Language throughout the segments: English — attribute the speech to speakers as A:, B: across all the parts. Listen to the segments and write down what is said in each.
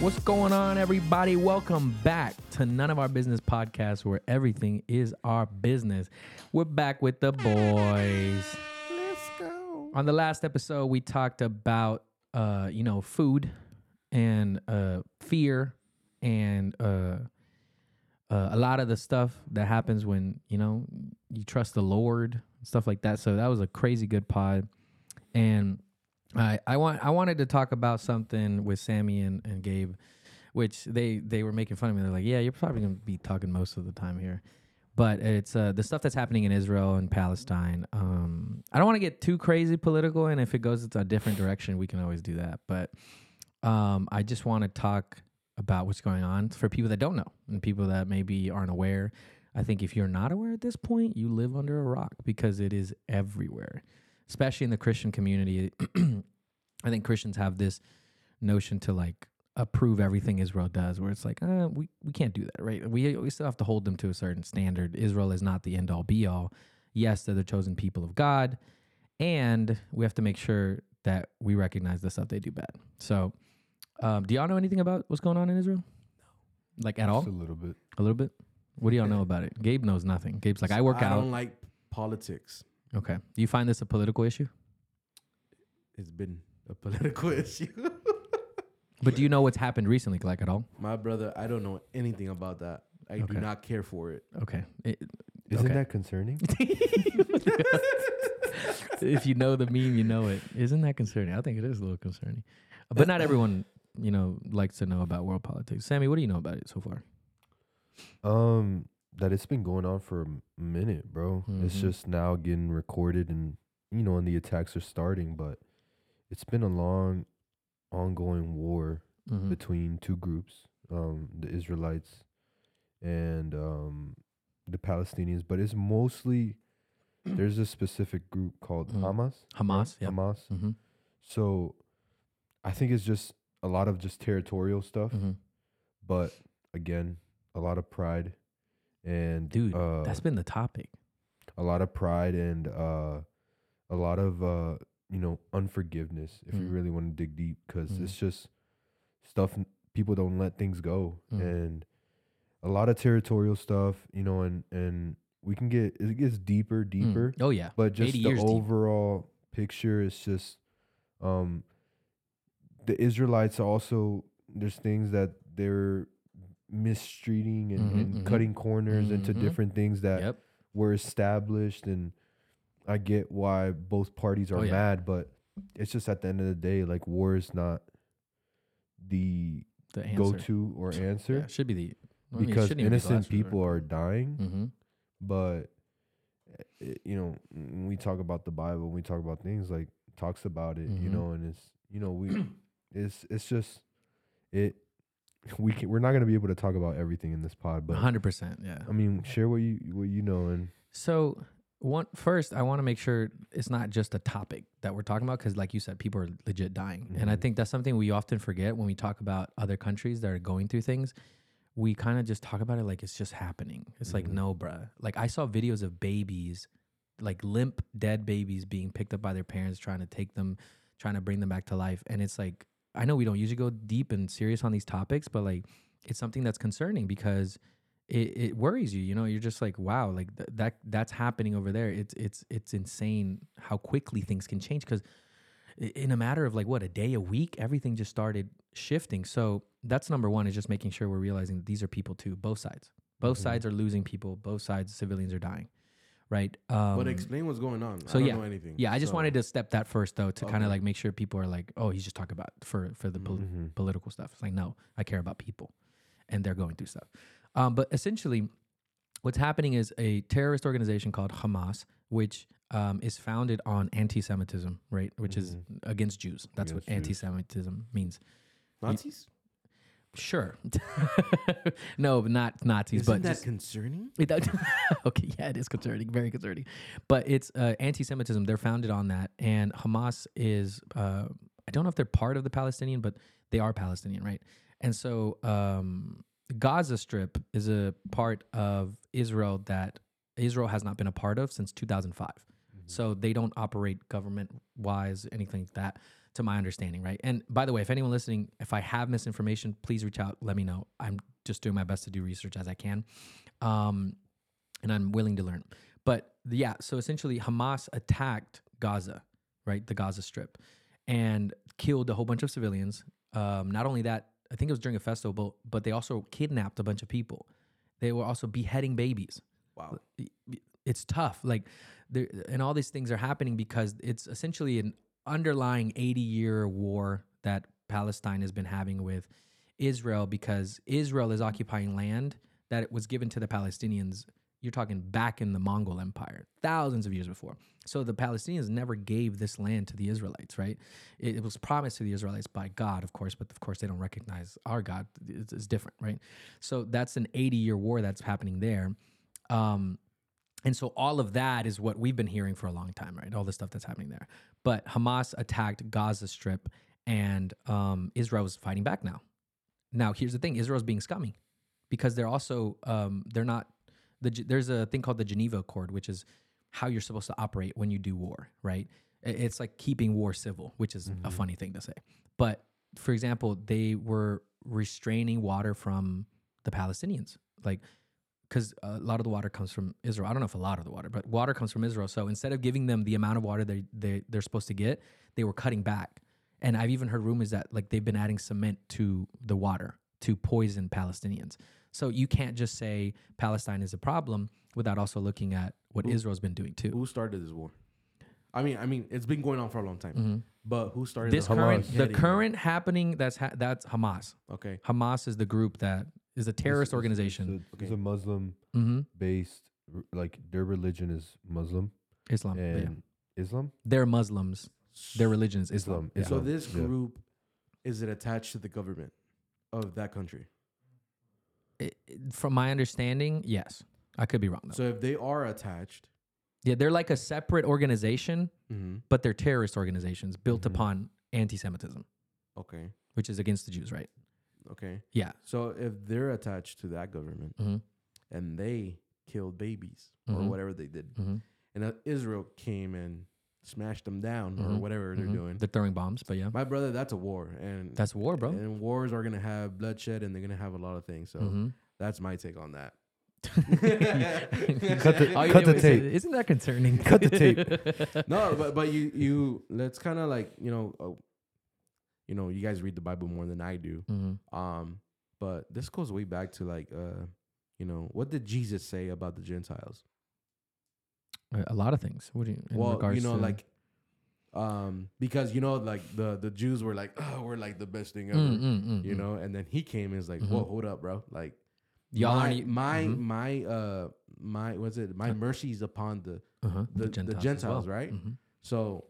A: What's going on, everybody? Welcome back to None of Our Business podcast, where everything is our business. We're back with the boys.
B: Let's go.
A: On the last episode, we talked about, uh, you know, food and uh, fear and uh, uh, a lot of the stuff that happens when you know you trust the Lord, stuff like that. So that was a crazy good pod, and I I want I wanted to talk about something with Sammy and, and Gabe, which they they were making fun of me. They're like, "Yeah, you're probably gonna be talking most of the time here." But it's uh, the stuff that's happening in Israel and Palestine. Um, I don't want to get too crazy political, and if it goes into a different direction, we can always do that. But um, I just want to talk about what's going on for people that don't know and people that maybe aren't aware. I think if you're not aware at this point, you live under a rock because it is everywhere, especially in the Christian community. I think Christians have this notion to like approve everything Israel does, where it's like, uh, we, we can't do that, right? We, we still have to hold them to a certain standard. Israel is not the end all be all. Yes, they're the chosen people of God, and we have to make sure that we recognize the stuff they do bad. So, um, do y'all know anything about what's going on in Israel? No. Like at all?
B: Just a little bit.
A: A little bit? What do y'all know about it? Gabe knows nothing. Gabe's like, I work out.
C: I
A: out.
C: don't like politics.
A: Okay. Do you find this a political issue?
C: It's been a political issue.
A: But do you know what's happened recently, like at all?
C: My brother, I don't know anything about that. I
A: Okay.
C: do not care for it.
A: Okay. It-
B: Isn't
A: Okay.
B: that concerning?
A: if you know the meme, you know it. Isn't that concerning? I think it is a little concerning. But not everyone, you know, likes to know about world politics. Sammy, what do you know about it so far?
B: um, that it's been going on for a minute, bro. It's
A: Mhm.
B: just now getting recorded, and you know, and the attacks are starting. But it's been a long, ongoing war
A: Mhm.
B: between two groups, um, the Israelites and um, the Palestinians. But it's mostly there's a specific group called
A: Mm.
B: Hamas.
A: Hamas,
B: right?
A: yeah.
B: Hamas.
A: Mm-hmm.
B: So I think it's just a lot of just territorial stuff,
A: Mm-hmm.
B: but again, a lot of pride and
A: Dude,
B: uh,
A: that's been the topic.
B: a lot of pride and uh, a lot of uh, you know unforgiveness. If you
A: Mm.
B: really want to dig deep, because
A: Mhm.
B: it's just stuff people don't let things go,
A: Mm.
B: and a lot of territorial stuff, you know, and and we can get it gets deeper,
A: Mm.
B: deeper.
A: Oh yeah.
B: But just the
A: years deep.
B: overall picture is just um the Israelites also there's things that they're mistreating and,
A: Mhm,
B: and
A: mhm.
B: cutting corners into
A: Mhm.
B: different things that
A: Yep.
B: were established and I get why both parties are
A: Oh, yeah.
B: mad, but it's just at the end of the day, like war is not the
A: The
B: go to or answer
A: Yeah, should be the I mean, it
B: because
A: shouldn't even be
B: innocent people are dying
A: Mm-hmm.
B: but eh, you know when we talk about the bible when we talk about things like talks about it you
A: Mhm.
B: know and it's you know we it's it's just it we can, we're not going to be able to talk about everything in this pod but
A: hundred percent. Yeah.
B: i mean share what you what you know and
A: So one first, I want to make sure it's not just a topic that we're talking about because, like you said, people are legit dying, and I
B: Mhm.
A: think that's something we often forget when we talk about other countries that are going through things. We kind of just talk about it like it's just happening. It's like
B: Mhm.
A: no, bruh. Like I saw videos of babies, like limp, dead babies being picked up by their parents, trying to take them, trying to bring them back to life, and it's like I know we don't usually go deep and serious on these topics, but like it's something that's concerning because it, it worries you. You know, you're just like, wow, like th- that that's happening over there. It's it's it's insane how quickly things can change because in a matter of like what a day, a week, everything just started shifting. So that's number one is just making sure we're realizing that these are people too, both sides. Both
B: Mhm.
A: sides are losing people. Both sides, civilians are dying, right? Um,
C: but explain what's going on.
A: so
C: I don't
A: yeah.
C: know anything.
A: yeah, I just
C: So,
A: wanted to step that first though to kind of like make sure people are like, oh, he's just talking about for for the pol-
B: Mhm.
A: political stuff. It's like, no, I care about people and they're going through stuff. Um, but essentially, what's happening is a terrorist organization called Hamas, which um, is founded on anti Semitism, right? Which is against Jews. That's what
B: Against
A: anti
B: Jews.
A: Semitism means.
C: Nazis.
A: Sure. no, not Nazis,
C: Isn't
A: but
C: that
A: just,
C: concerning?
A: it okay, yeah, it is concerning, very concerning. But it's uh, anti-Semitism. They're founded on that, and Hamas is. Uh, I don't know if they're part of the Palestinian, but they are Palestinian, right? And so um, the Gaza Strip is a part of Israel that Israel has not been a part of since 2005. So they don't operate government wise, anything like that, to my understanding, right? And by the way, if anyone listening, if I have misinformation, please reach out, let me know. I'm just doing my best to do research as I can. Um, and I'm willing to learn. But yeah, so essentially Hamas attacked Gaza, right? The Gaza Strip, and killed a whole bunch of civilians. Um, not only that, I think it was during a festival, but they also kidnapped a bunch of people. They were also beheading babies
C: Wow.
A: it's tough like there and all these things are happening because it's essentially an underlying 80 year war that palestine has been having with israel because israel is occupying land that was given to the palestinians you're talking back in the mongol empire thousands of years before. So the palestinians never gave this land to the israelites right? It, it was promised to the israelites by god of course but of course they don't recognize our god. It's, it's different right? So that's an 80 year war that's happening there. Um, and so all of that is what we've been hearing for a long time, right? All the stuff that's happening there. But Hamas attacked Gaza Strip, and um, Israel is fighting back now. Now, here's the thing: Israel's being scummy because they're also um, they're not. The, there's a thing called the Geneva Accord, which is how you're supposed to operate when you do war, right? It's like keeping war civil, which is a funny thing to say. But for example, they were restraining water from the Palestinians, like because uh, a lot of the water comes from Israel. I don't know if a lot of the water, but water comes from Israel. So instead of giving them the amount of water they, they they're supposed to get, they were cutting back. And I've even heard rumors that like they've been adding cement to the water to poison Palestinians. So you can't just say Palestine is a problem without also looking at what
C: Who-
A: Israel's been doing too.
C: Who started this war? I mean, I mean, it's been going on for a long time. Mm-hmm. But who started
A: This
C: the
A: current,
C: Hamas
A: the current happening that's ha- that's Hamas.
C: Okay.
A: Hamas is the group that is a terrorist
B: It's- it's-
A: organization.
B: It's a, it's a Muslim
A: hmm
B: based, like their religion is Muslim
A: Islam. but yeah.
B: and Islam.
A: They're Muslims. Their religion is Islam.
B: Islam,
A: Yeah.
C: So
B: Islam,
C: this
B: yeah.
C: group is it attached to the government of that country?
A: it- from my understanding, yes. I could be wrong though.
C: So if they are attached,
A: yeah, they're like a separate organization,
C: mm-hmm.
A: but they're terrorist organizations built
B: Mhm.
A: upon anti-Semitism,
C: okay,
A: which is against the Jews, right?
C: Okay.
A: Yeah.
C: So if they're attached to that government
A: hmm
C: and they killed babies or
A: Mhm.
C: whatever they did,
A: hmm
C: and uh, Israel came and smashed them down or
A: Mhm.
C: whatever they're doing,
A: They're throwing bombs, but yeah,
C: my brother, that's a war, and
A: that's war, bro.
C: And wars are gonna have bloodshed, and they're gonna have a lot of things. So
A: Mhm.
C: that's my take on that.
B: Cut the-
A: All
B: cut the tape.
A: Isn't that concerning?
B: Cut the tape.
C: no, but but you you let's kind of like you know, uh, you know, you guys read the Bible more than I do.
A: Mhm.
C: Um, but this goes way back to like uh, you know, what did Jesus say about the Gentiles?
A: A- lot of things. What do you? In
C: well, you know, like. Um, because you know, like the the Jews were like, oh, we're like the best thing ever,
A: Mm, mm, mm,
C: you
A: mm.
C: know, and then he came and is like,
A: Mhm.
C: whoa, hold up, bro, like
A: y'all
C: my my
A: mhm.
C: my uh my what's it my mercies upon the
A: Uh-huh.
C: the- the
A: Gentiles, as
C: Gentiles,
A: well.
C: right?
A: Mhm.
C: so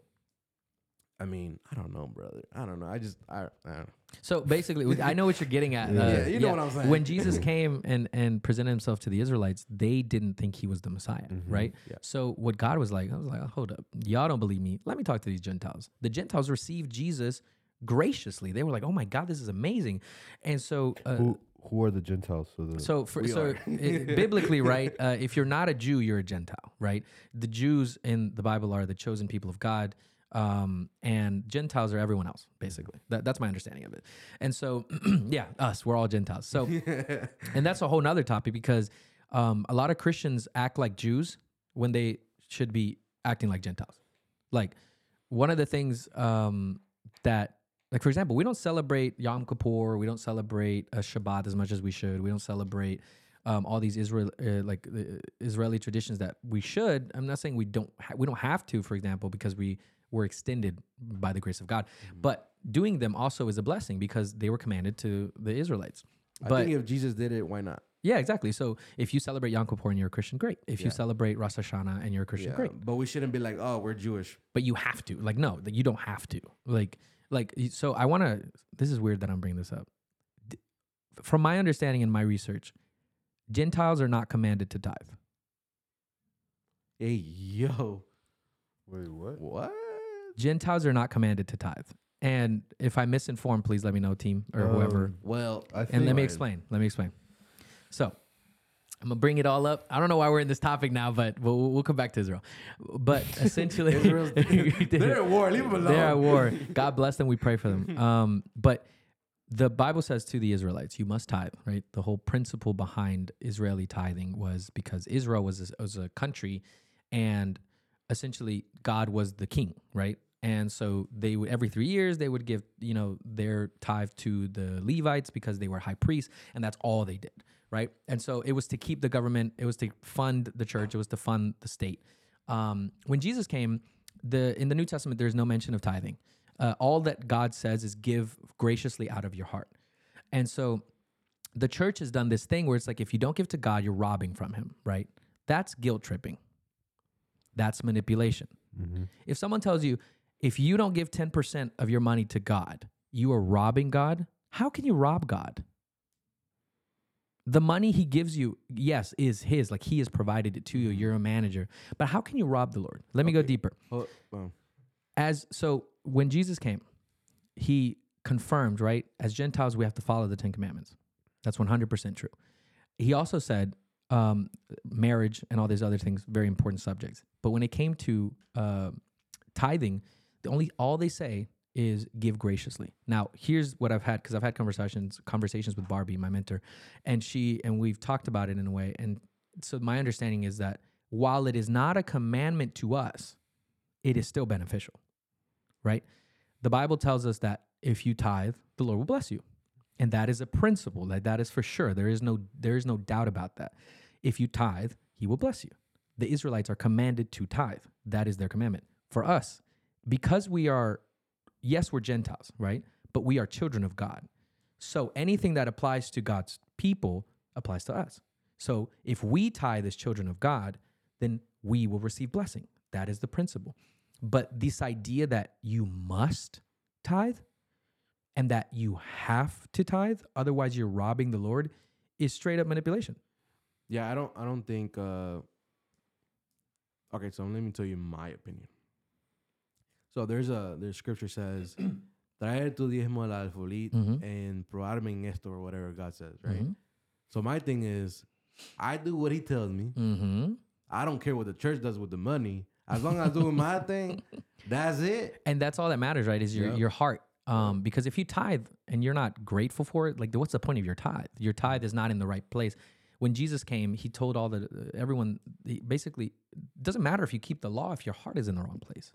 C: I mean I don't know brother I don't know I just I, I don't know.
A: So basically, I know what you're getting at.
B: Yeah.
A: uh,
C: Yeah, you know what I'm saying.
A: When Jesus came and and presented himself to the Israelites, they didn't think he was the Messiah,
B: Mhm.
A: right?
C: Yeah.
A: So what God was like, I was like, hold up, y'all don't believe me. Let me talk to these Gentiles. The Gentiles received Jesus graciously. They were like, oh my God, this is amazing. And so, uh,
B: Who who are the Gentiles? So the
A: so for, so
C: are.
A: i- biblically, right? Uh, if you're not a Jew, you're a Gentile, right? The Jews in the Bible are the chosen people of God, um, and Gentiles are everyone else, basically. That, that's my understanding of it. And so, yeah, us, we're all Gentiles. So, and that's a whole nother topic because um, a lot of Christians act like Jews when they should be acting like Gentiles. Like one of the things um, that, like for example, we don't celebrate Yom Kippur, we don't celebrate uh, Shabbat as much as we should. We don't celebrate um, all these Israel uh, like uh, Israeli traditions that we should. I'm not saying we don't ha- we don't have to, for example, because we were extended by the grace of God. Mm-hmm. But doing them also is a blessing because they were commanded to the Israelites.
C: I
A: But
C: think if Jesus did it why not
A: yeah, exactly. So if you celebrate Yom Kippur and you're a Christian, great. If you celebrate Rosh Hashanah and you're a Christian,
C: yeah
A: great.
C: but we shouldn't be like oh we're Jewish
A: But you have to. Like, no, that you don't have to. Like, like. So I want to. This is weird that I'm bringing this up. From my understanding and my research, Gentiles are not commanded to tithe.
C: hey yo
B: wait what?
C: what
A: Gentiles are not commanded to tithe. And if I'm misinformed, please let me know, team or whoever.
B: Um,
C: well
B: I think
A: And let me explain. Let me explain. So I'm gonna bring it all up. I don't know why we're in this topic now, but we'll, we'll come back to Israel. But essentially,
C: They're at war. Leave them alone.
A: they're at war. God bless them. We pray for them. Um, but the Bible says to the Israelites, you must tithe, right? The whole principle behind Israeli tithing was because Israel was a, was a country, and essentially God was the king, right? And so they would every three years they would give you know their tithe to the Levites because they were high priests, and that's all they did, right? And so it was to keep the government, it was to fund the church, it was to fund the state. Um, when Jesus came, the in the New Testament there's no mention of tithing. Uh, all that God says is give graciously out of your heart, and so the church has done this thing where it's like if you don't give to God, you're robbing from Him, right? That's guilt tripping. That's manipulation.
B: Mm-hmm.
A: If someone tells you, if you don't give 10% of your money to God, you are robbing God, how can you rob God? The money he gives you, yes, is his. Like he has provided it to you. You're a manager. But how can you rob the Lord? Let me go deeper.
C: Oh, well,
A: As so when Jesus came, he confirmed, right? As Gentiles, we have to follow the Ten Commandments. That's 100% true. He also said um, marriage and all these other things, very important subjects. But when it came to uh, tithing, the only all they say is give graciously. Now, here's what I've had because I've had conversations conversations with Barbie, my mentor, and she and we've talked about it in a way. And so my understanding is that while it is not a commandment to us, it is still beneficial, right? The Bible tells us that if you tithe, the Lord will bless you. And that is a principle. That that is for sure. There is no there is no doubt about that. If you tithe, he will bless you. The Israelites are commanded to tithe. That is their commandment. For us, because we are yes, we're Gentiles, right? But we are children of God. So anything that applies to God's people applies to us. So if we tithe as children of God, then we will receive blessing. That is the principle. But this idea that you must tithe and that you have to tithe, otherwise you're robbing the Lord, is straight up manipulation.
C: yeah, I don't. I don't think. Uh, okay, so let me tell you my opinion. So there's a there's scripture says, "Traer tu diezmo al alfolí
A: Mhm.
C: and probarme en esto" or whatever God says, right?
A: Mhm.
C: So my thing is, I do what He tells me.
A: Mm-hmm.
C: I don't care what the church does with the money. As long as I'm doing my thing, that's it.
A: And that's all that matters, right? Is your
C: Yep.
A: your heart. Um, because if you tithe and you're not grateful for it, like what's the point of your tithe? Your tithe is not in the right place. When Jesus came, he told all the everyone he basically it doesn't matter if you keep the law if your heart is in the wrong place,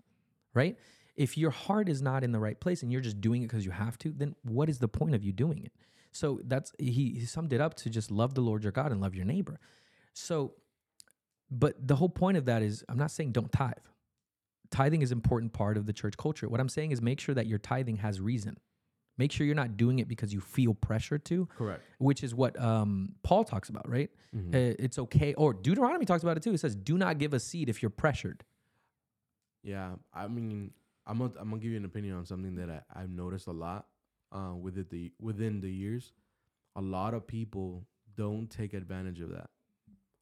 A: right? If your heart is not in the right place and you're just doing it because you have to, then what is the point of you doing it? So that's he, he summed it up to just love the Lord your God and love your neighbor. So, but the whole point of that is I'm not saying don't tithe tithing is an important part of the church culture. What I'm saying is make sure that your tithing has reason. Make sure you're not doing it because you feel pressure to,
C: Correct.
A: which is what um, Paul talks about, right?
C: Mhm.
A: Uh, it's okay. Or Deuteronomy talks about it too. It says, do not give a seed if you're pressured.
C: Yeah, I mean, I'm gonna, I'm gonna give you an opinion on something that I, I've noticed a lot uh, within the within the years. A lot of people don't take advantage of that.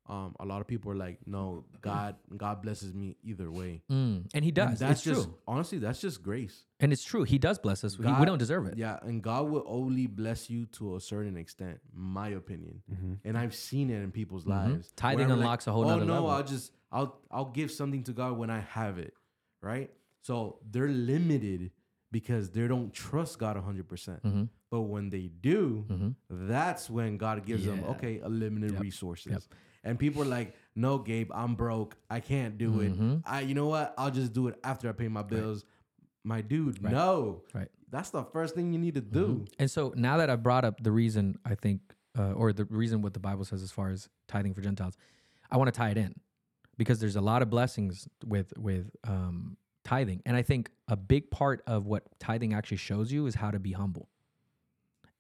C: Um, a lot of people are like, no, God, God blesses me either way.
A: Mm. And he
C: And
A: does.
C: that's
A: it's
C: just
A: true.
C: honestly, that's just grace.
A: And it's true. He does bless us. He- we don't deserve it.
C: Yeah, and God will only bless you to a certain extent, my opinion.
B: Mm-hmm.
C: And I've seen it in people's
A: Mhm.
C: lives.
A: Tithing
C: where I'm like,
A: unlocks a whole
C: oh
A: nother
C: no,
A: level."
C: I'll just I'll I'll give something to God when I have it, right? So they're limited because they don't trust God hundred percent.
A: Mhm.
C: But when they do,
A: Mhm.
C: that's when God gives them
A: Yeah.
C: okay unlimited
A: Yep.
C: resources.
A: Yep.
C: And people are like, "No, Gabe, I'm broke. I can't do
A: Mhm.
C: it. I, you know what? I'll just do it after I pay my bills." My dude,
A: Right.
C: no,
A: Right.
C: That's the first thing you need to do.
A: Mhm. And so now that I've brought up the reason, I think, uh, or the reason what the Bible says as far as tithing for Gentiles, I want to tie it in because there's a lot of blessings with with um, tithing, and I think a big part of what tithing actually shows you is how to be humble.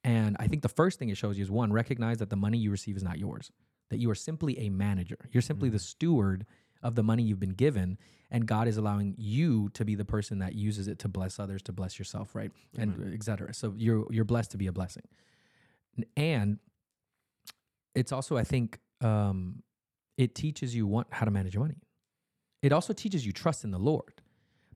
A: And I think the first thing it shows you is one, recognize that the money you receive is not yours, that you are simply a manager. You're simply the steward of the money you've been given, and God is allowing you to be the person that uses it to bless others, to bless yourself, right? And et cetera. So you're you're blessed to be a blessing. And it's also, I think, um, it teaches you one, how to manage your money. It also teaches you trust in the Lord.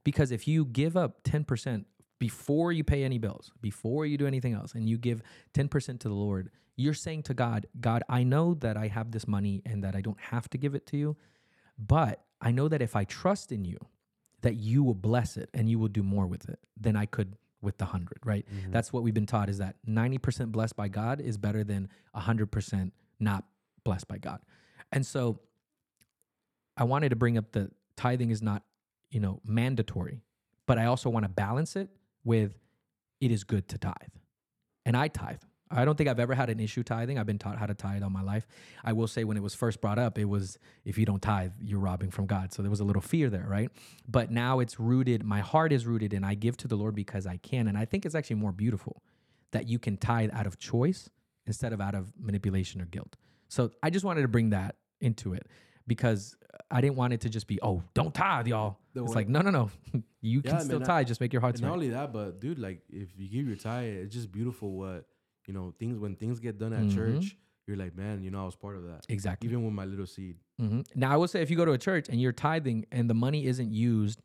A: Because if you give up 10% before you pay any bills, before you do anything else, and you give 10% to the Lord, you're saying to God, God, I know that I have this money and that I don't have to give it to you, but I know that if I trust in you, that you will bless it and you will do more with it than I could with the hundred, right?
B: Mhm.
A: That's what we've been taught is that 90% blessed by God is better than 100% not blessed by God. And so I wanted to bring up the tithing is not, you know, mandatory, but I also want to balance it with it is good to tithe. And I tithe. I don't think I've ever had an issue tithing. I've been taught how to tithe all my life. I will say when it was first brought up, it was if you don't tithe, you're robbing from God. So there was a little fear there, right? But now it's rooted, my heart is rooted, and I give to the Lord because I can. And I think it's actually more beautiful that you can tithe out of choice instead of out of manipulation or guilt. So I just wanted to bring that into it because I didn't want it to just be, oh, don't tithe, y'all.
C: The
A: it's
C: way-
A: like, no, no, no. you
C: Yeah,
A: can still
C: man,
A: tithe, just make your heart
C: not only that, but dude, like if you give your tithe, it's just beautiful what you know things when things get done at
A: Mhm.
C: church. You're like, man, you know, I was part of that.
A: Exactly.
C: Even with my little seed.
A: hmm Now, I will say if you go to a church and you're tithing and the money isn't used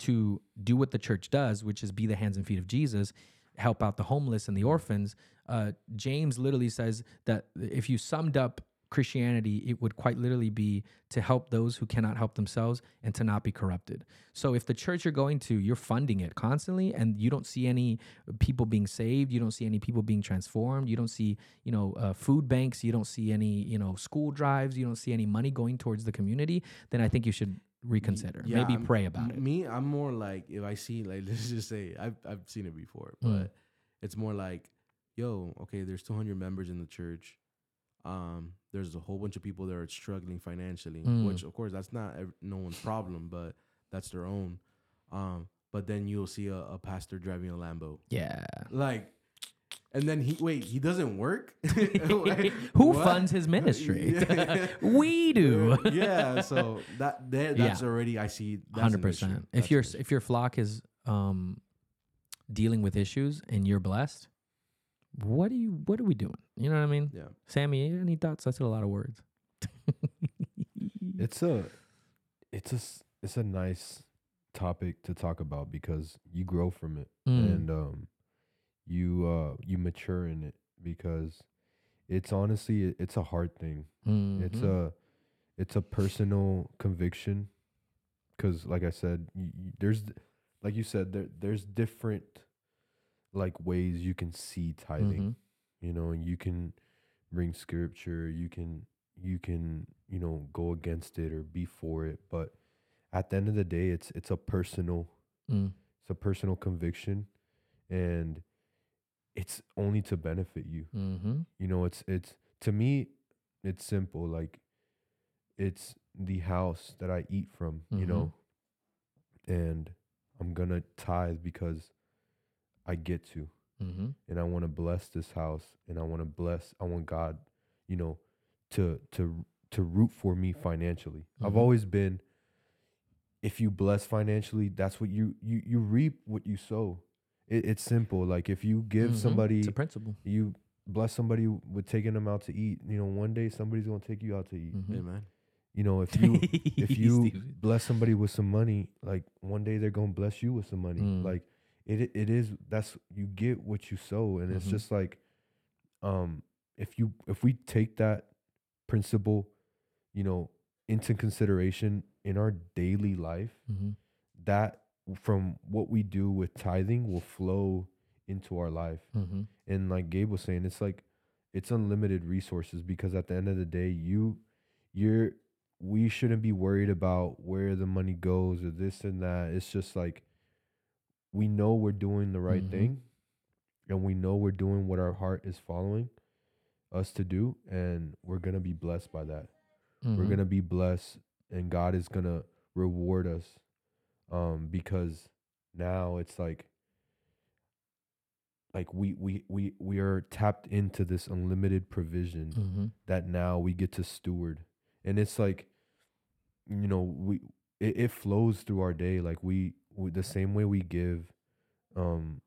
A: to do what the church does, which is be the hands and feet of Jesus, help out the homeless and the orphans, uh, James literally says that if you summed up Christianity, it would quite literally be to help those who cannot help themselves and to not be corrupted. So if the church you're going to, you're funding it constantly and you don't see any people being saved, you don't see any people being transformed, you don't see, you know, uh, food banks, you don't see any, you know, school drives, you don't see any money going towards the community, then I think you should reconsider.
C: Yeah,
A: Maybe
C: I'm-
A: pray about it.
C: Me, I'm more like if I see like let's just say I've I've seen it before, but
A: Mm.
C: it's more like, yo, okay, there's 200 members in the church. Um, there's a whole bunch of people that are struggling financially,
A: Mm.
C: which of course that's not ev- no one's problem, but that's their own. Um, but then you'll see a, a pastor driving a Lambo,
A: Yeah.
C: like, and then he wait, he doesn't work.
A: Who
C: What?
A: funds his ministry? We do.
C: yeah, so that
A: Yeah.
C: that's already I see. that's
A: Hundred percent. If your if your flock is um dealing with issues and you're blessed, what are you what are we doing? You know what I mean?
C: yeah.
A: Sammy, any thoughts? I said a lot of words.
B: It's a, it's a it's a nice topic to talk about because you grow from it
A: Mm.
B: and um, you uh you mature in it because it's honestly it's a hard thing. It's
A: Mhm.
B: a, it's a personal conviction because like I said, y y there's like you said there there's different like ways you can see tithing
A: Mhm.
B: you know and you can bring scripture you can you can you know go against it or be for it but at the end of the day it's it's a personal
A: Mm.
B: it's a personal conviction and it's only to benefit you
A: Mhm.
B: you know it's it's to me it's simple like it's the house that i eat from you
A: Mhm.
B: know and i'm gonna tithe because i get to
A: Mhm.
B: and I want to bless this house and I want to bless I want God, you know, to to to root for me financially. I've
A: Mhm.
B: always been if you bless financially, that's what you you you reap what you sow. It, it's simple. Like if you give
A: Mhm.
B: somebody
A: it's a principle.
B: you bless somebody with taking them out to eat, you know, one day somebody's going to take you out to eat.
A: Mhm.
C: Hey man.
B: You know, if you if you bless somebody with some money, like one day they're gonna bless you with some money.
A: Mm.
B: Like it it is that's you get what you sow, and it's
A: Mhm.
B: just like, um, if you if we take that principle, you know, into consideration in our daily life,
A: Mhm.
B: that from what we do with tithing will flow into our life.
A: Mhm.
B: And like Gabe was saying, it's like it's unlimited resources because at the end of the day, you you're we shouldn't be worried about where the money goes or this and that. It's just like we know we're doing the right
A: Mhm.
B: thing and we know we're doing what our heart is following us to do and we're going to be blessed by that. We're
A: Mhm.
B: going to be blessed and God is going to reward us um because now it's like like we we we we are tapped into this unlimited provision
A: Mhm.
B: that now we get to steward and it's like you know we it, it flows through our day like we the same way we give um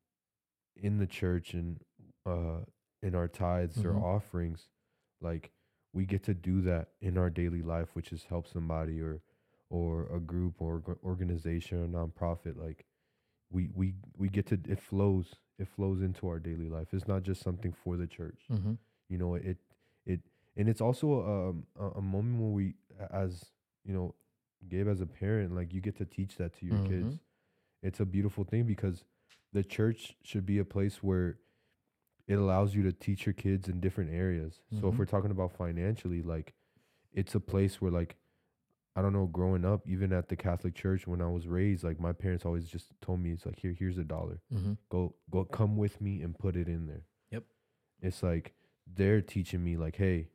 B: in the church and uh in our tithes
A: Mhm.
B: or offerings like we get to do that in our daily life which is help somebody or or a group or organization or nonprofit like we we we get to it flows it flows into our daily life. It's not just something for the church.
A: Mm-hmm.
B: You know, it it and it's also um, a, a moment where we as you know, Gabe as a parent, like you get to teach that to your kids. It's a beautiful thing because the church should be a place where it allows you to teach your kids in different areas. So if
A: Mhm.
B: we're talking about financially, like it's a place where like I don't know, growing up, even at the Catholic Church when I was raised, like my parents always just told me it's like here, here's a dollar.
A: Mm-hmm.
B: Go go come with me and put it in there.
A: Yep.
B: It's like they're teaching me like, hey,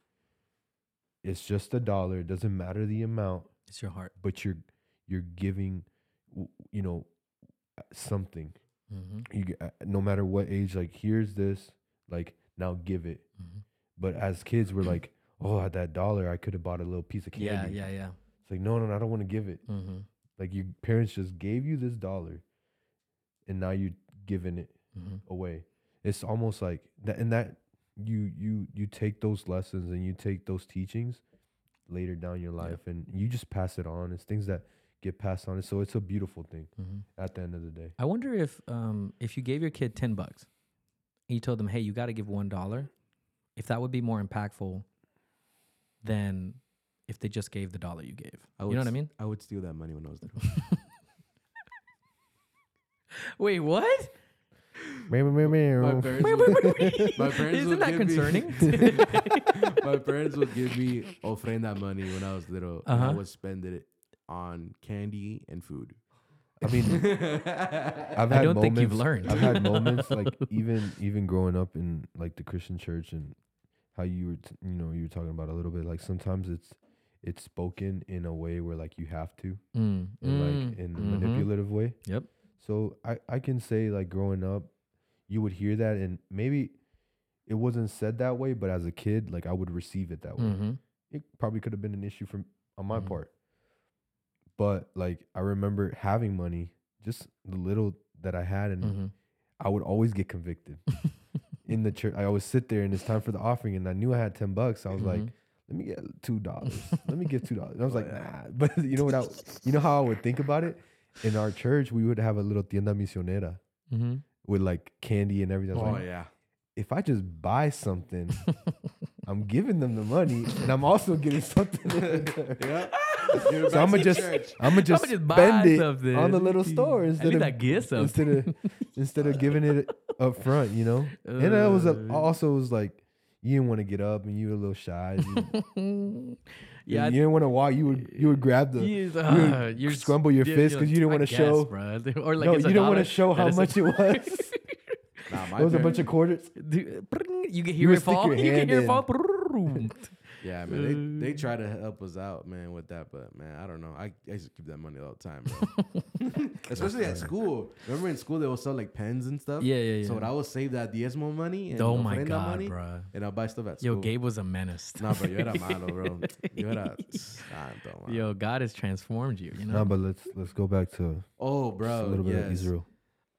B: it's just a dollar. It doesn't matter the amount,
A: It's your heart.
B: but you're you're giving you know something.
A: Mm-hmm.
B: You get, uh, no matter what age like here's this, like now give it.
A: Mm-hmm.
B: But as kids we're like, "Oh, at that dollar I could have bought a little piece of candy."
A: Yeah, yeah, yeah.
B: It's like, "No, no, no I don't want to give it."
A: Mm-hmm.
B: Like your parents just gave you this dollar and now you're giving it
A: Mm-hmm.
B: away. It's almost like that and that you you you take those lessons and you take those teachings later down your life and you just pass it on. It's things that get passed on. It. So it's a beautiful thing
A: Mm-hmm.
B: at the end of the day.
A: I wonder if um if you gave your kid ten bucks, and you told them, "Hey, you got to give one dollar," if that would be more impactful than if they just gave the dollar you gave.
C: I
A: You know what I mean?
C: I would steal that money when I was little.
A: Wait, what?
C: My
B: My
C: parents would, my parents
A: Isn't that
C: give
A: concerning?
C: Me, my parents would give me ofrenda money when I was little, and I
A: Uh-huh.
C: would spend it on candy and food.
B: I mean, I've had
A: I
B: had
A: don't
B: moments,
A: think you've learned.
B: I've had moments like even even growing up in like the Christian church and how you were t- you know you were talking about a little bit like sometimes it's it's spoken in a way where like you have to
A: Mm,
B: in like
A: mm,
B: in a
A: mhm.
B: manipulative way.
A: Yep.
B: So I I can say like growing up, you would hear that and maybe it wasn't said that way, but as a kid, like I would receive it that way.
A: Mm-hmm.
B: It probably could have been an issue from on my
A: Mhm.
B: part, but like I remember having money, just the little that I had, and
A: Mm-hmm.
B: I would always get convicted in the church. I always sit there and it's time for the offering, and I knew I had ten bucks. I was like,
A: Mhm.
B: let me get two dollars. let me get two dollars. And I was like, nah. But you know what? I, you know how I would think about it. In our church, we would have a little tienda misionera
A: Mm-hmm.
B: with like candy and everything. I was
C: Oh
B: like,
C: yeah,
B: if I just buy something, I'm giving them the money, and I'm also getting something.
C: yeah.
B: So I'm gonna just, I'm gonna just,
A: just buy
B: spend it
A: something.
B: on the little store
A: I
B: instead
A: need
B: of
A: that gift something.
B: instead of instead of giving it up front, you know. and I was a,
A: Uh.
B: also was like, you didn't want to get up, and you were a little shy. You,
A: yeah,
B: you didn't want to walk. You would you would grab the.
A: you,
B: would
A: uh, you're
B: scrumble your
A: yeah,
B: fist because you didn't wanna show-
A: bruh. or like
B: no, you
A: a
B: don't want to show how much it was.
C: Nah, my
B: it was a bunch of quarters.
A: Dude, you can hear
B: would
A: it fall. You can
B: hand
A: hear it fall.
C: Yeah, man. They they try to help us out, man, with that, but man, I don't know. I, I used to keep that money all the time, bro. Especially at school. Remember in school they would sell like pens and stuff.
A: yeah, yeah, yeah.
C: So I would save that diezmo money. And
A: oh my god,
C: money,
A: bro.
C: And I'll buy stuff at school. Yo.
A: Gabe was a menace.
C: Nah, bro, yo era malo, bro. Yo era. Santo, man.
A: Yo, God has transformed you. You know.
B: No, but let's let's go back to
C: Oh, bro.
B: a little bit
C: yes.
B: of Israel.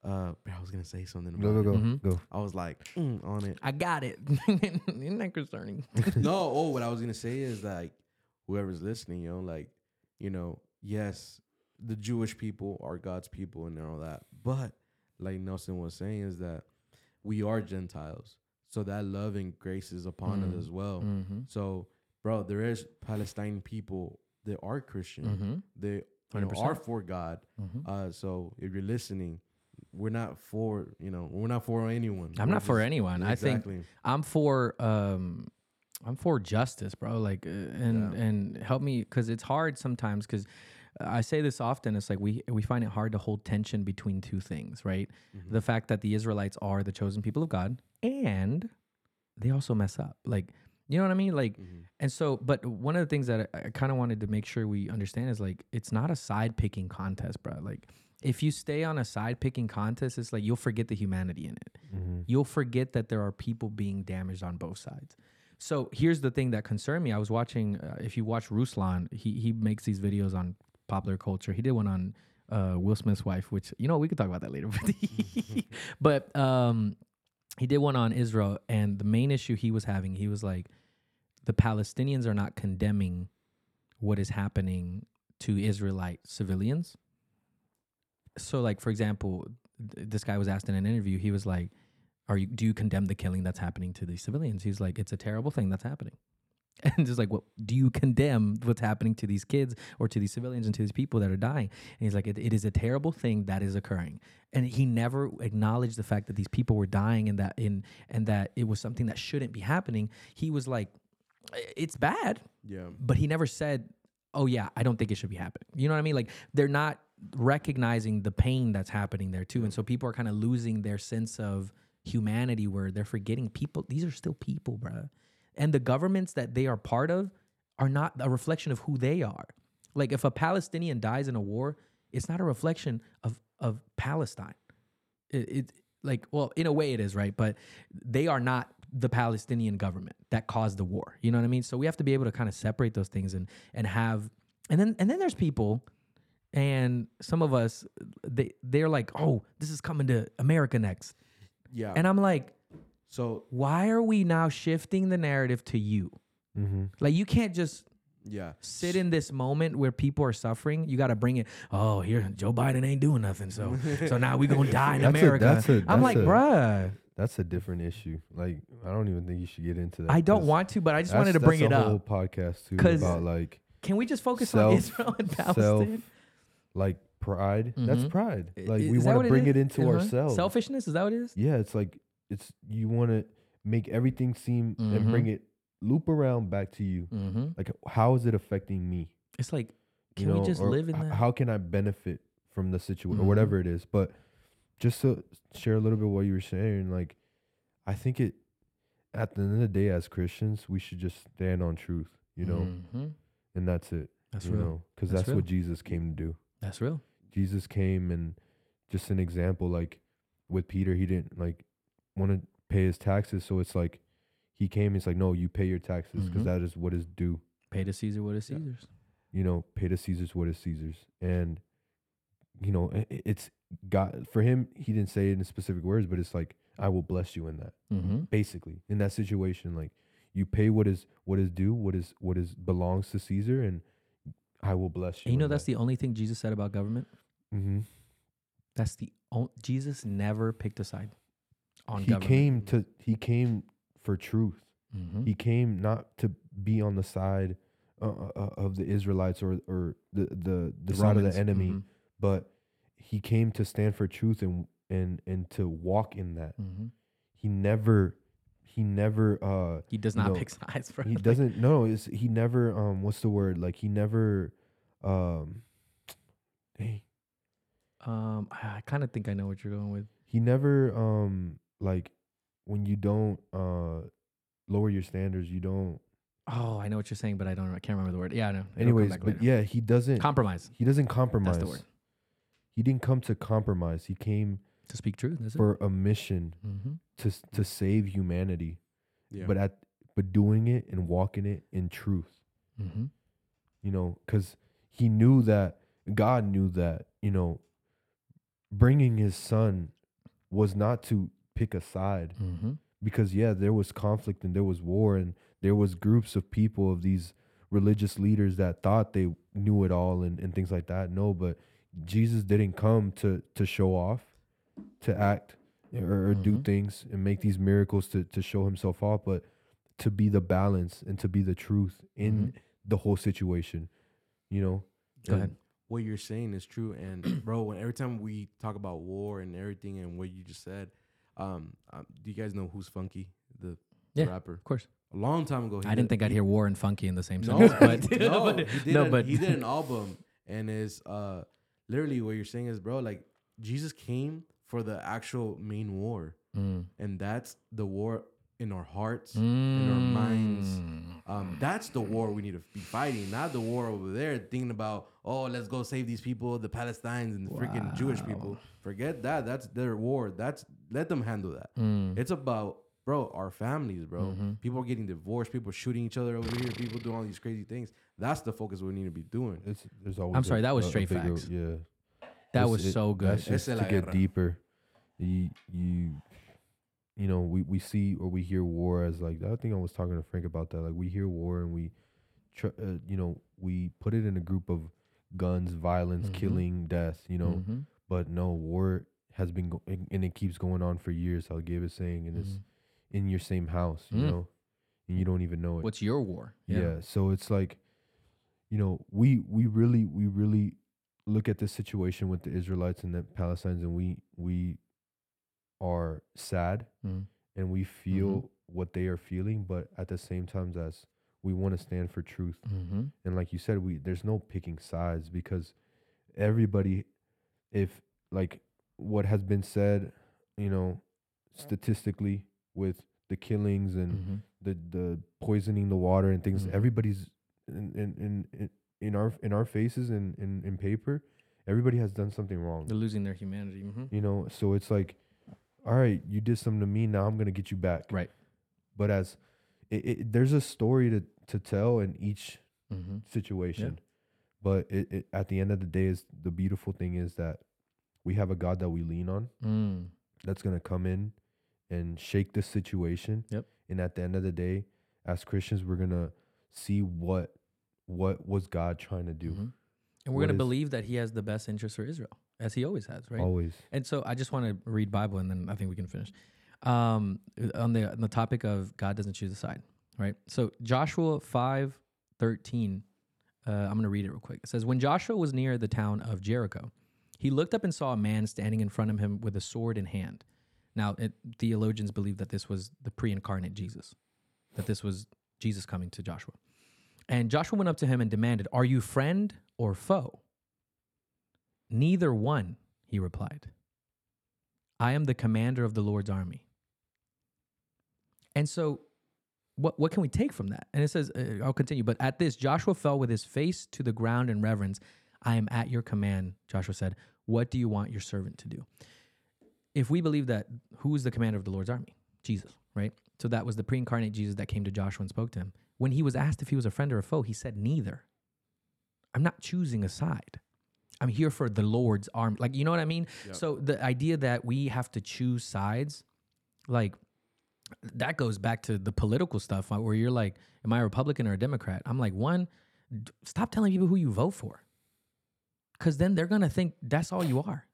C: Uh, I was gonna say something.
B: Go
C: About
B: go
C: it.
B: go
A: Mhm.
B: go.
C: I was like mm, on it.
A: I got it. Isn't that concerning?
C: no, oh, what I was gonna say is like whoever's listening, you know, like, you know, yes, the Jewish people are God's people and all that. But like Nelson was saying, is that we are Gentiles. So that love and grace is upon
A: Mm.
C: us as well.
A: Mm-hmm.
C: So, bro, there is Palestine people that are Christian.
A: Mm-hmm.
C: They you know, are for God.
A: Mm-hmm.
C: Uh, so if you're listening, we're not for you know we're not for anyone.
A: I'm
C: We're
A: not for
C: just-
A: anyone. I think I'm for um I'm for justice, bro. Like uh, and
C: Yeah.
A: and help me cuz it's hard sometimes cuz I say this often it's like we we find it hard to hold tension between two things, right?
C: Mhm.
A: The fact that the Israelites are the chosen people of God and they also mess up. Like you know what I mean? Like
C: Mhm.
A: and so, but one of the things that I, I kind of wanted to make sure we understand is like, it's not a side picking contest, bro. Like, if you stay on a side picking contest, it's like you'll forget the humanity in it.
B: Mhm.
A: You'll forget that there are people being damaged on both sides. So here's the thing that concerned me. I was watching, uh, if you watch Ruslan, he, he makes these videos on popular culture. He did one on uh, Will Smith's wife, which, you know, we could talk about that later. but um, he did one on Israel. And the main issue he was having, he was like, the Palestinians are not condemning what is happening to Israelite civilians. So, like for example, th- this guy was asked in an interview. He was like, "Are you? Do you condemn the killing that's happening to these civilians?" He's like, "It's a terrible thing that's happening." And just like, what do you condemn what's happening to these kids or to these civilians and to these people that are dying? And he's like, it, it is a terrible thing that is occurring. And he never acknowledged the fact that these people were dying and that in and that it was something that shouldn't be happening. He was like, it's bad,
C: Yeah.
A: but he never said, "Oh yeah, I don't think it should be happening." You know what I mean? Like they're not recognizing the pain that's happening there too, and so mm. people are kind of losing their sense of humanity, where they're forgetting people. These are still people, bro. and the governments that they are part of are not a reflection of who they are. Like if a Palestinian dies in a war, it's not a reflection of of Palestine. It, it like well, in a way it is right, but they are not the Palestinian government that caused the war. You know what I mean? So we have to be able to kind of separate those things and and have and then and then there's people and some of us they they're like, "Oh, this is coming to America next."
C: Yeah.
A: And I'm like,
C: so
A: "Why are we now shifting the narrative to you?"
B: Mm-hmm.
A: Like you can't just
C: yeah.
A: sit in this moment where people are suffering. You got to bring it. Oh, here Joe Biden ain't doing nothing, so so now we gonna die in
B: That's a-
A: America.
B: that's a-
A: I'm like,
B: a-
A: bruh,
B: That's a different issue. Like I don't even think you should get into that.
A: I don't want to, but I just wanted to bring it
B: that's
A: up.
B: whole podcast too
A: 'Cause
B: about like
A: Can we just focus
B: self-
A: on Israel and Palestine?
B: Like pride. That's
A: Mhm.
B: pride. Like
A: is
B: we want to bring
A: is?
B: it into
A: Uh-huh.
B: ourselves.
A: Selfishness is that what it is?
B: Yeah, it's like it's you want to make everything seem
A: Mhm.
B: and bring it loop around back to you.
A: Mm-hmm.
B: Like how is it affecting me?
A: It's like,
B: You
A: can
B: know,
A: we just live in that?
B: How can I benefit from the situation or whatever it is? But just to share a little bit what you were saying, like I think it at the end of the day, as Christians, we should just stand on truth, you know,
A: Mhm.
B: and that's it.
A: That's
B: you
A: real.
B: because
A: That's
B: that's, what Jesus came to do.
A: That's real.
B: Jesus came and just an example, like with Peter, he didn't like want to pay his taxes, so it's like he came. It's like, no, you pay your taxes because
A: Mhm.
B: is what is due.
A: Pay to Caesar what is. Caesar's.
B: You know, pay to Caesar's what is Caesar's, and you know, it's God for him. He didn't say it in specific words, but it's like, I will bless you in that.
A: Mm-hmm.
B: Basically, in that situation, like you pay what is what is due, what is what is belongs to Caesar, and I will bless you.
A: And you know that's the only thing Jesus said about government.
B: the. hmm
A: That's the only Jesus never picked a side on
B: he
A: government.
B: came to he came for truth.
A: Mhm.
B: He came not to be on the side uh, uh, of the Israelites or or the the, the, side of the enemy,
A: mhm,
B: but he came to stand for truth and and and to walk in that.
A: mhm.
B: He never he never uh
A: He does
B: you
A: not
B: know,
A: pick sides, bro.
B: he
A: Like,
B: doesn't no is he never um what's the word like he never um dang,
A: Um, I kind of think I know what you're going with.
B: he never um like when you don't uh lower your standards you don't
A: Oh, I know what you're saying, but I don't. I can't remember the word. Yeah, I know.
B: Anyways but
A: later.
B: yeah he doesn't
A: compromise
B: he doesn't compromise
A: That's the word.
B: he didn't come to compromise he came
A: to speak truth. Is
B: for a mission?
A: Mm-hmm.
B: To to save humanity
C: Yeah.
B: but at but doing it and walking it in truth
A: Mm-hmm.
B: you know because he knew that god knew that you know bringing his son was not to pick a side
A: Mm-hmm.
B: because yeah there was conflict and there was war and there was groups of people of these religious leaders that thought they knew it all and, and things like that no but jesus didn't come to to show off to act or, or do things and make these miracles to to show himself off but to be the balance and to be the truth in the whole situation you know
A: Go ahead.
C: what you're saying is true. And bro, when every time we talk about war and everything and what you just said, um, um do you guys know who's Funky, the
A: Yeah,
C: rapper?
A: Of course.
C: A long time ago, he
A: I didn't
C: did-
A: think I'd hear war and funky in the same
C: No,
A: sentence, but
C: no,
A: but-
C: he did.
A: no,
C: an-
A: but
C: he did an album, and is uh, literally what you're saying is, bro, like Jesus came for the actual main war,
A: Mm.
C: and that's the war in our hearts, in our minds.
A: Mm.
C: Um, that's the war we need to be fighting, not the war over there thinking about, oh, let's go save these people, the Palestinians and the freaking Jewish people. Forget that. That's their war. That's let them handle that.
A: Mm.
C: It's about, bro, our families, bro.
A: Mhm.
C: People are getting divorced. People shooting each other over here. People doing all these crazy things. That's the focus we need to be doing.
B: it's there's always
A: I'm sorry, that was
B: a- a
A: straight
B: bigger-
A: facts.
B: yeah
A: That
B: It's-
A: was
B: it-
A: so good.
B: That's just to
C: la
B: get deeper. You you you know we we see or we hear war as like I think I was talking to Frank about that. Like we hear war and we, tr- uh, you know, we put it in a group of guns, violence,
A: Mhm.
B: killing, death. You know,
A: Mhm.
B: but no war has been go- and it keeps going on for years. How Gabe is saying, and it's
A: Mhm.
B: in your same house, you
A: Mm.
B: know, and you don't even know it.
A: What's your war?
B: Yeah. So it's like, you know, we we really we really look at this situation with the Israelites and the Palestinians, and we we are sad
A: Mhm.
B: and we feel what they are feeling, but at the same time, as we want to stand for truth.
A: Mm-hmm.
B: And like you said, we there's no picking sides because everybody, if like what has been said, you know, statistically with the killings and
A: Mm-hmm.
B: the the poisoning the water and things,
A: Mhm.
B: everybody's in in, in in in our in our faces and in, in paper, everybody has done something wrong.
A: They're losing their humanity. Mm-hmm.
B: You know, so it's like, all right, you did something to me, now I'm gonna get you back.
A: Right.
B: But as it, it, there's a story to to tell in each
A: Mm-hmm.
B: situation. But it, it at the end of the day is the beautiful thing is that we have a God that we lean on
A: Mm.
B: that's gonna come in and shake the situation.
A: Yep.
B: And at the end of the day, as Christians, we're gonna see what what was God trying to do.
A: Mhm. And we're going to believe that he has the best interest for Israel, as he always has, right?
B: Always.
A: And so I just want to read Bible, and then I think we can finish. Um, on the on the topic of God doesn't choose a side, right? So Joshua five thirteen, uh, I'm going to read it real quick. It says, "When Joshua was near the town of Jericho, he looked up and saw a man standing in front of him with a sword in hand." Now, it, theologians believe that this was the pre-incarnate Jesus, that this was Jesus coming to Joshua. And Joshua went up to him and demanded, "Are you friend or foe?" Neither one, he replied. I am the commander of the Lord's army. And so, what, what can we take from that? And it says, uh, I'll continue, but at this, Joshua fell with his face to the ground in reverence. I am at your command, Joshua said. What do you want your servant to do? If we believe that, who is the commander of the Lord's army? Jesus, right? So that was the pre incarnate Jesus that came to Joshua and spoke to him. When he was asked if he was a friend or a foe, he said, Neither. I'm not choosing a side. I'm here for the Lord's army. Like, you know what I mean?
C: Yep.
A: So the idea that we have to choose sides, like, that goes back to the political stuff uh, where you're like, Am I a Republican or a Democrat? I'm like, one, d- stop telling people who you vote for. Because then they're going to think that's all you are.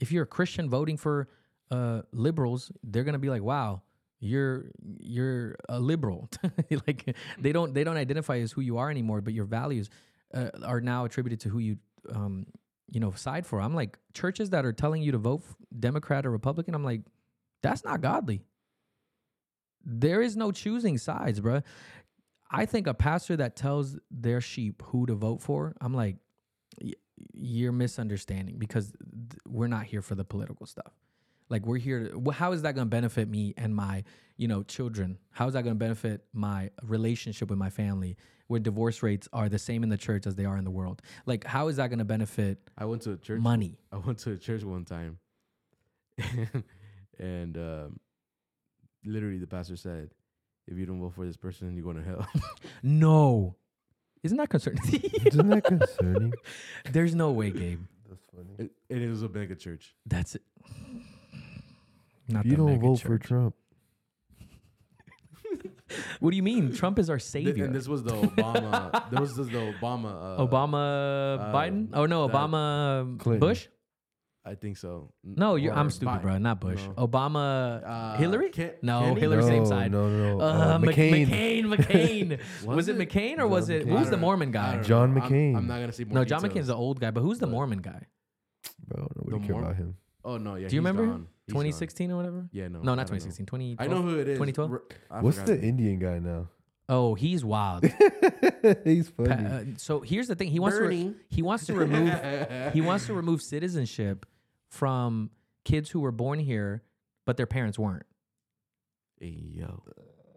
A: If you're a Christian voting for uh, liberals, they're going to be like, wow, you're you're a liberal like they don't they don't identify as who you are anymore but your values uh, are now attributed to who you um you know side for. I'm like churches that are telling you to vote democrat or republican i'm like that's not godly. There is no choosing sides bro. i think a pastor that tells their sheep who to vote for i'm like you're misunderstanding because we're not here for the political stuff like we're here to, how is that going to benefit me and my you know children how is that going to benefit my relationship with my family where divorce rates are the same in the church as they are in the world like how is that going to benefit
C: I went to a church.
A: money
C: I went to a church one time, and um, literally the pastor said, "If you don't vote for this person, you're going to hell."
A: no isn't that concerning
B: Isn't that concerning?
A: there's no way gabe
B: That's funny.
C: and, and it was a mega church.
A: that's it not
B: you
A: the
B: don't
A: mega
B: vote for. Trump,
A: what do you mean trump is our
C: Th-
A: savior
C: and this was the Obama. this was the Obama. Uh,
A: obama
C: uh,
A: biden oh no obama
B: Clinton.
A: bush
C: I think so.
A: No you're i'm stupid
C: Biden.
A: bro not bush
C: No.
A: obama
C: Uh,
A: hillary
C: Ken-
A: no
C: Kenny?
A: hillary same side
B: No, no, no.
A: Uh,
B: Uh, McCain.
A: McCain, McCain. was,
C: Was
A: it
C: it?
A: McCain or was it
B: McCain.
A: who's the Mormon guy?
C: don't know.
B: John
C: I'm-
B: McCain.
C: I'm, not gonna see. more.
A: No, John
C: details.
A: McCain's the old guy, but who's the
C: but-
A: Mormon guy?
B: Bro, nobody
C: The
B: care
C: Mormon-
B: about him.
C: Oh no, yeah.
A: Do you
C: he's
A: remember
C: gone.
A: him?
C: He's gone.
A: 2016 or whatever?
C: Yeah, no.
A: No, not 2016. 2012.
C: I know who it is.
A: 2012?
C: R- I
B: What's the
C: his.
B: Indian guy now?
A: Oh, he's wild.
B: He's
A: Pa-
B: funny.
A: uh, so here's the thing: he wants to re- he wants to remove he wants to remove citizenship from kids who were born here, but their parents weren't.
C: Hey, yo.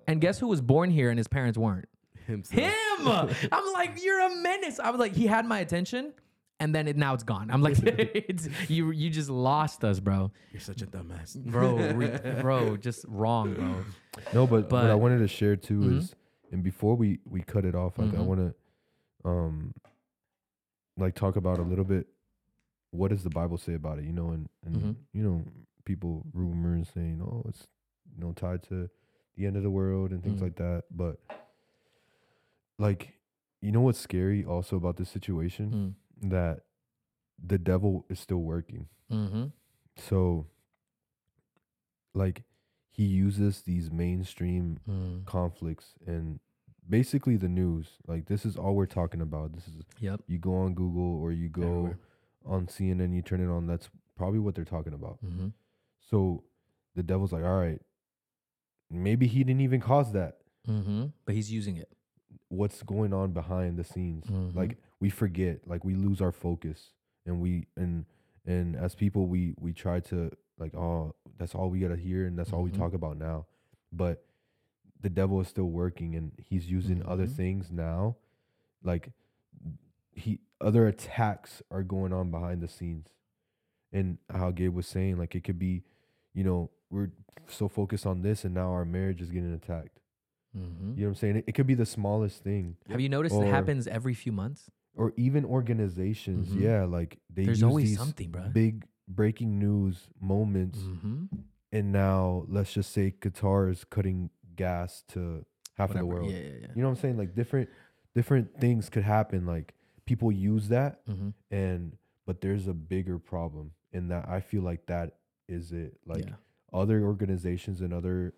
A: And guess who was born here and his parents weren't?
C: Himself.
A: Him. I'm like, you're a menace. I was like, he had my attention, and then it now it's gone. I'm like, it's, you you just lost us, bro.
C: You're such a dumbass.
A: bro, re- bro, just wrong, bro.
B: No, but what I wanted to share too
A: Mhm.
B: is, and before we we cut it off, like I
A: Mhm.
B: want to, um, like talk about a little bit. What does the Bible say about it? You know, and and
A: Mhm.
B: you know, people rumors saying, oh, it's you know tied to the end of the world and things
A: Mhm.
B: like that. But like, you know what's scary also about this situation
A: Mm.
B: That the devil is still working.
A: Mm-hmm.
B: so like he uses these mainstream
A: Mm.
B: conflicts and basically the news. Like this is all we're talking about. This is
A: Yep.
B: you go on Google or you go
A: Everywhere.
B: on CNN, you turn it on. That's probably what they're talking about.
A: Mm-hmm.
B: So the devil's like, all right, maybe he didn't even cause that.
A: Mm-hmm. But he's using it.
B: What's going on behind the scenes?
A: Mhm.
B: Like we forget, like we lose our focus, and we and and as people, we we try to like, oh, that's all we gotta hear, and that's all we
A: Mhm.
B: talk about now. But the devil is still working, and he's using other
A: Mhm.
B: things now, like he other attacks are going on behind the scenes, and how Gabe was saying, like it could be, you know, we're so focused on this, and now our marriage is getting attacked.
A: Mm-hmm.
B: You know what I'm saying? It, it could be the smallest thing,
A: Have you noticed
B: Or-
A: it happens every few months?
B: Or even organizations.
A: Mhm.
B: Yeah, like they
A: There's
B: use
A: always
B: these
A: something, bro.
B: big breaking news moments,
A: Mm-hmm.
B: and now let's just say Qatar is cutting gas to half of the world.
A: Yeah, yeah, yeah.
B: You know what I'm saying? Like different different things could happen. Like people use that,
A: Mm-hmm.
B: and but there's a bigger problem in that. I feel like that is it. Like
A: yeah.
B: other organizations and other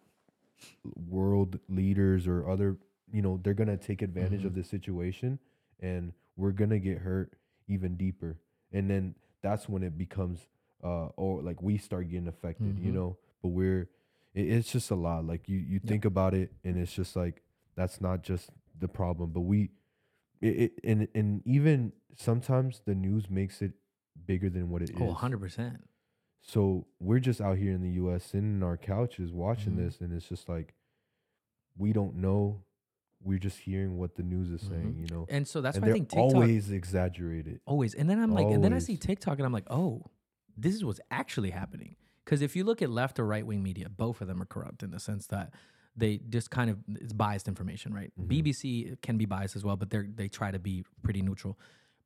B: world leaders or other you know they're gonna take advantage of
A: Mhm.
B: this situation and we're gonna get hurt even deeper and then that's when it becomes uh or like we start getting affected you
A: Mhm.
B: know but we're it, it's just a lot like you you think about it and it's just like that's not just the problem but we it, it and and even sometimes the news makes it bigger than what it is.
A: Oh, 100%.
B: So we're just out here in the U.S. sitting in our couches watching
A: Mhm.
B: this, and it's just like we don't know. We're just hearing what the news is saying,
A: Mhm.
B: you know.
A: And so that's
B: and
A: why I think TikTok
B: always exaggerated.
A: Always. And then I'm like, and then I see TikTok and I'm like, oh, this is what's actually happening. Because if you look at left or right wing media, both of them are corrupt in the sense that they just kind of it's biased information, right?
B: Mhm.
A: BBC can be biased as well, but they they try to be pretty neutral.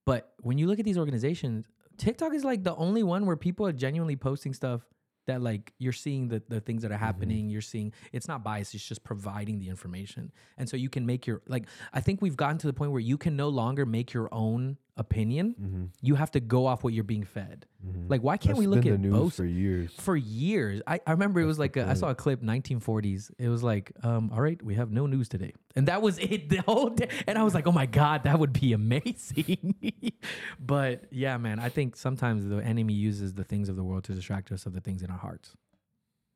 A: But when you look at these organizations, TikTok is like the only one where people are genuinely posting stuff that like you're seeing the, the things that are mm-hmm. happening you're seeing it's not biased it's just providing the information. And so you can make your like i think we've gotten to the point where you can no longer make your own opinion
B: Mm-hmm.
A: you have to go off what you're being fed.
B: Mm-hmm.
A: Like, why can't we look
B: been
A: at
B: the news
A: both
B: for years?
A: for years? I, I remember it was like a, I saw a clip 1940s. It was like, um, all right, we have no news today, and that was it the whole day. And I was like, oh my god, that would be amazing. but yeah, man, I think sometimes the enemy uses the things of the world to distract us of the things in our hearts,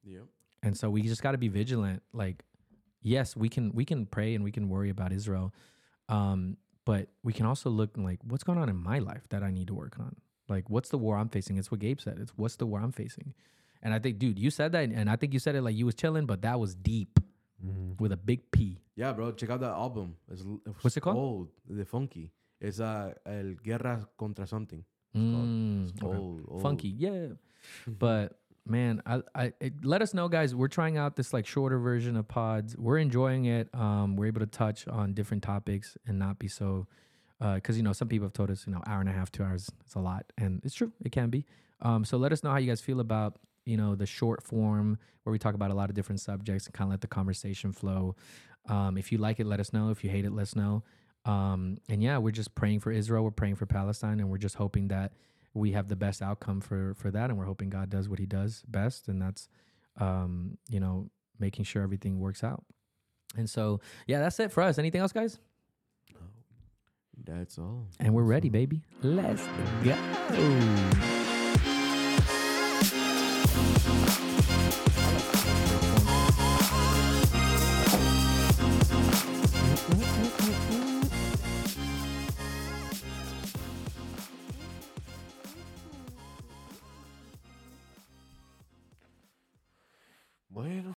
C: Yep.
A: and so we just got to be vigilant. Like, yes, we can we can pray and we can worry about Israel, um, but we can also look like what's going on in my life that I need to work on. Like, what's the war I'm facing? It's what Gabe said. It's what's the war I'm facing. And I think, dude, you said that, and I think you said it like you was chilling, but that was deep
B: Mm-hmm.
A: with a big P.
C: Yeah, bro. Check out that album. It's, it's
A: What's it called?
C: Old, the funky. It's uh, El Guerra contra something.
A: Mm,
C: It's
A: okay.
C: old, old.
A: funky, yeah. But man, I, I let us know, guys. We're trying out this like shorter version of pods. We're enjoying it. Um, we're able to touch on different topics and not be so, because you know some people have told us you know hour and a half, two hours, it's a lot, and it's true, it can be. Um, so let us know how you guys feel about you know the short form where we talk about a lot of different subjects and kind of let the conversation flow. Um, if you like it, let us know. If you hate it, let us know. Um, and yeah, we're just praying for Israel. We're praying for Palestine, and we're just hoping that we have the best outcome for for that. And we're hoping God does what He does best, and that's um, you know making sure everything works out. And so yeah, that's it for us. Anything else, guys?
C: That's all.
A: And we're ready, baby. Let's go.